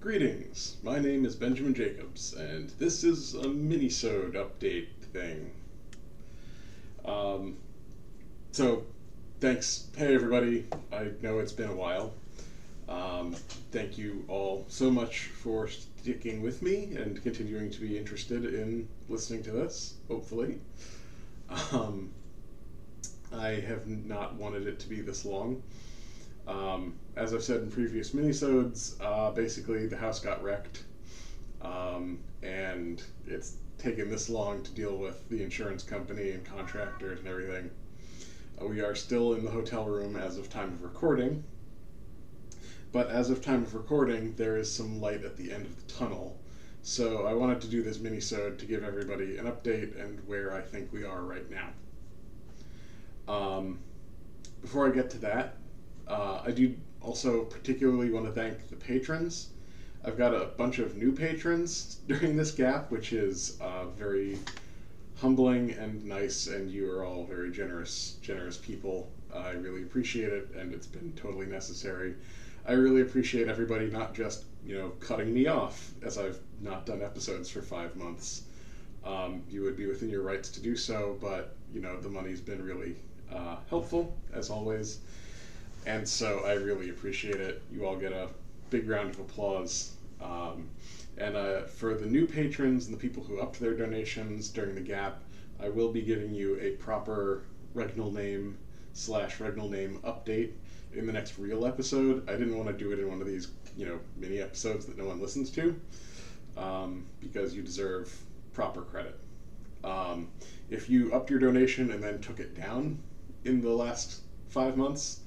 Greetings, my name is Benjamin Jacobs, and this is a mini-sode update thing. Um, so, thanks. Hey, everybody. I know it's been a while. Um, thank you all so much for sticking with me and continuing to be interested in listening to this, hopefully. Um, I have not wanted it to be this long. Um, as I've said in previous minisodes, uh, basically the house got wrecked, um, and it's taken this long to deal with the insurance company and contractors and everything. Uh, we are still in the hotel room as of time of recording, but as of time of recording, there is some light at the end of the tunnel. So I wanted to do this minisode to give everybody an update and where I think we are right now. Um, before I get to that, uh, I do also particularly want to thank the patrons. I've got a bunch of new patrons during this gap, which is uh, very humbling and nice, and you are all very generous, generous people. I really appreciate it, and it's been totally necessary. I really appreciate everybody not just you know cutting me off as I've not done episodes for five months. Um, you would be within your rights to do so, but you know the money's been really uh, helpful as always, and so I really appreciate it. You all get a big round of applause. Um, and uh, for the new patrons and the people who upped their donations during the gap, I will be giving you a proper Regnal name slash Regnal name update in the next real episode. I didn't want to do it in one of these, you know, mini episodes that no one listens to, um, because you deserve proper credit. Um, if you upped your donation and then took it down in the last five months,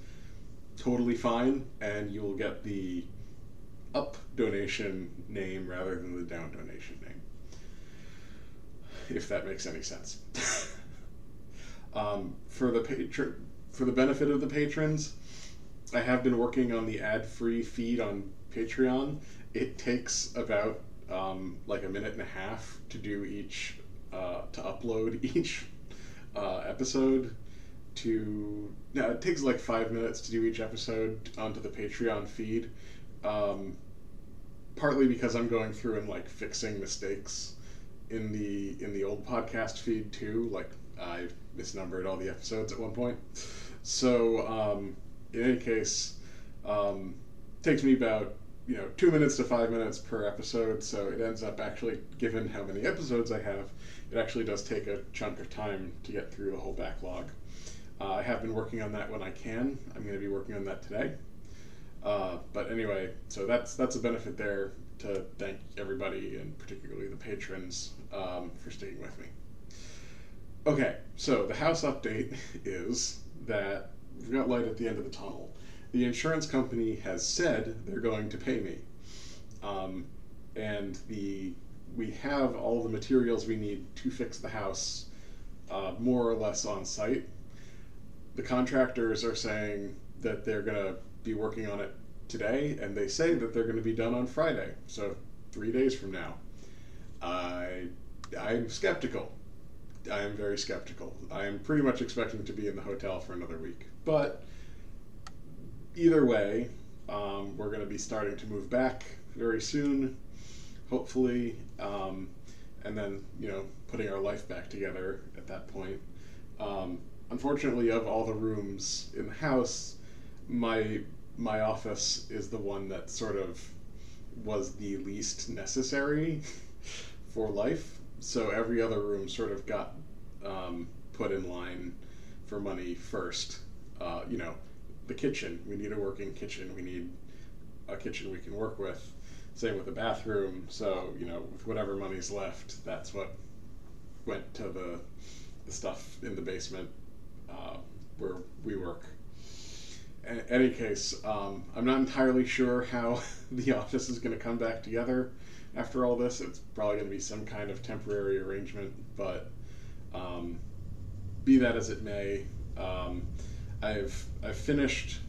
totally fine, and you will get the up donation name rather than the down donation name. If that makes any sense. um, for the patron, for the benefit of the patrons, I have been working on the ad-free feed on Patreon. It takes about um, like a minute and a half to do each uh, to upload each uh, episode to no, it takes like five minutes to do each episode onto the Patreon feed. Um, partly because I'm going through and like fixing mistakes in the in the old podcast feed too. Like I misnumbered all the episodes at one point. So um, in any case, um, takes me about you know two minutes to five minutes per episode. So it ends up actually, given how many episodes I have, it actually does take a chunk of time to get through the whole backlog. Uh, I have been working on that when I can. I'm going to be working on that today. Uh, but anyway, so that's that's a benefit there to thank everybody and particularly the patrons um, for sticking with me. Okay, so the house update is that we've got light at the end of the tunnel. The insurance company has said they're going to pay me, um, and the we have all the materials we need to fix the house uh, more or less on site. The contractors are saying that they're going to be working on it today, and they say that they're going to be done on Friday, so three days from now. I I'm skeptical. I am very skeptical. I am pretty much expecting to be in the hotel for another week, but either way, um, we're going to be starting to move back very soon, hopefully, um, and then you know putting our life back together at that point. Um, unfortunately, of all the rooms in the house, my my office is the one that sort of was the least necessary for life. So every other room sort of got um, put in line for money first. Uh, you know, the kitchen. We need a working kitchen. We need a kitchen we can work with. Same with the bathroom. So you know, with whatever money's left, that's what went to the the stuff in the basement uh, where we work. In any case, um, I'm not entirely sure how the office is going to come back together after all this. It's probably going to be some kind of temporary arrangement, but um, be that as it may, um, I've I've finished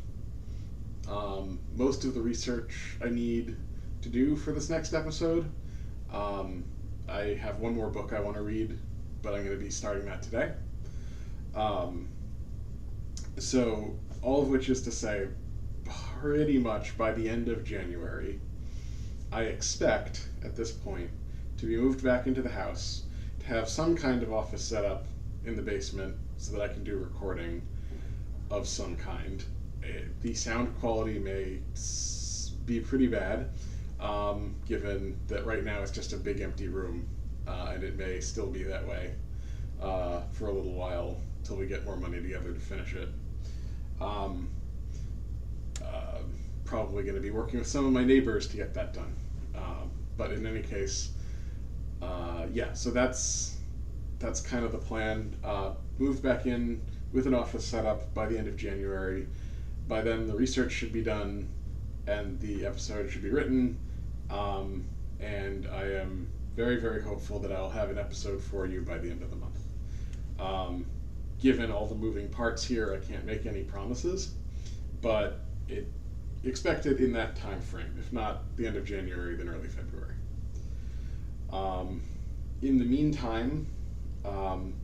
um, most of the research I need to do for this next episode. Um, I have one more book I want to read, but I'm going to be starting that today. Um, so, all of which is to say, pretty much by the end of January, I expect at this point to be moved back into the house, to have some kind of office set up in the basement so that I can do recording of some kind. Eh, the sound quality may be pretty bad, um, given that right now it's just a big empty room, uh, and it may still be that way uh, for a little while till we get more money together to finish it. Um, uh, probably going to be working with some of my neighbors to get that done. Um, but in any case, uh, yeah. So that's that's kind of the plan. Uh, moved back in with an office set up by the end of January. By then, the research should be done, and the episode should be written. Um, and I am very, very hopeful that I'll have an episode for you by the end of the month. Um, given all the moving parts here, I can't make any promises, but it expected in that time frame. If not the end of January, then early February. Um, in the meantime, um,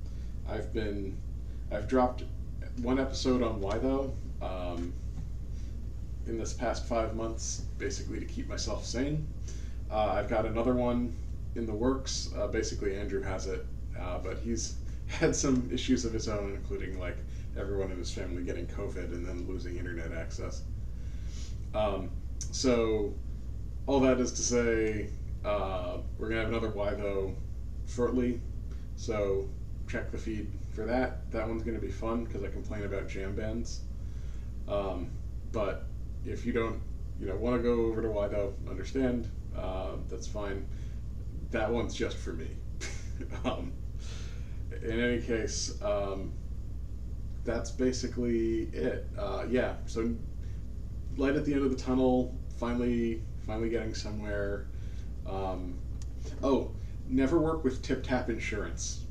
I've been I've dropped one episode on why though um, in this past five months, basically to keep myself sane. Uh, I've got another one in the works. Uh, basically, Andrew has it, uh, but he's had some issues of his own, including like everyone in his family getting COVID and then losing internet access. Um, so, all that is to say, uh, we're gonna have another why though shortly. So check the feed for that. That one's gonna be fun because I complain about jam bands. Um, but if you don't, you know, want to go over to why though, understand. Uh, that's fine. That one's just for me. um, in any case, um, that's basically it. Uh, yeah. So light at the end of the tunnel. Finally, finally getting somewhere. Um, oh, never work with Tip Tap Insurance.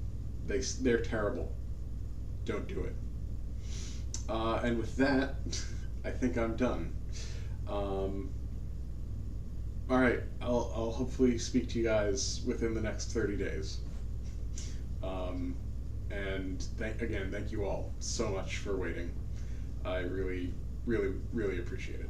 They they're terrible. Don't do it. Uh, and with that, I think I'm done. Um, all right, I'll, I'll hopefully speak to you guys within the next 30 days. Um, and thank, again, thank you all so much for waiting. I really, really, really appreciate it.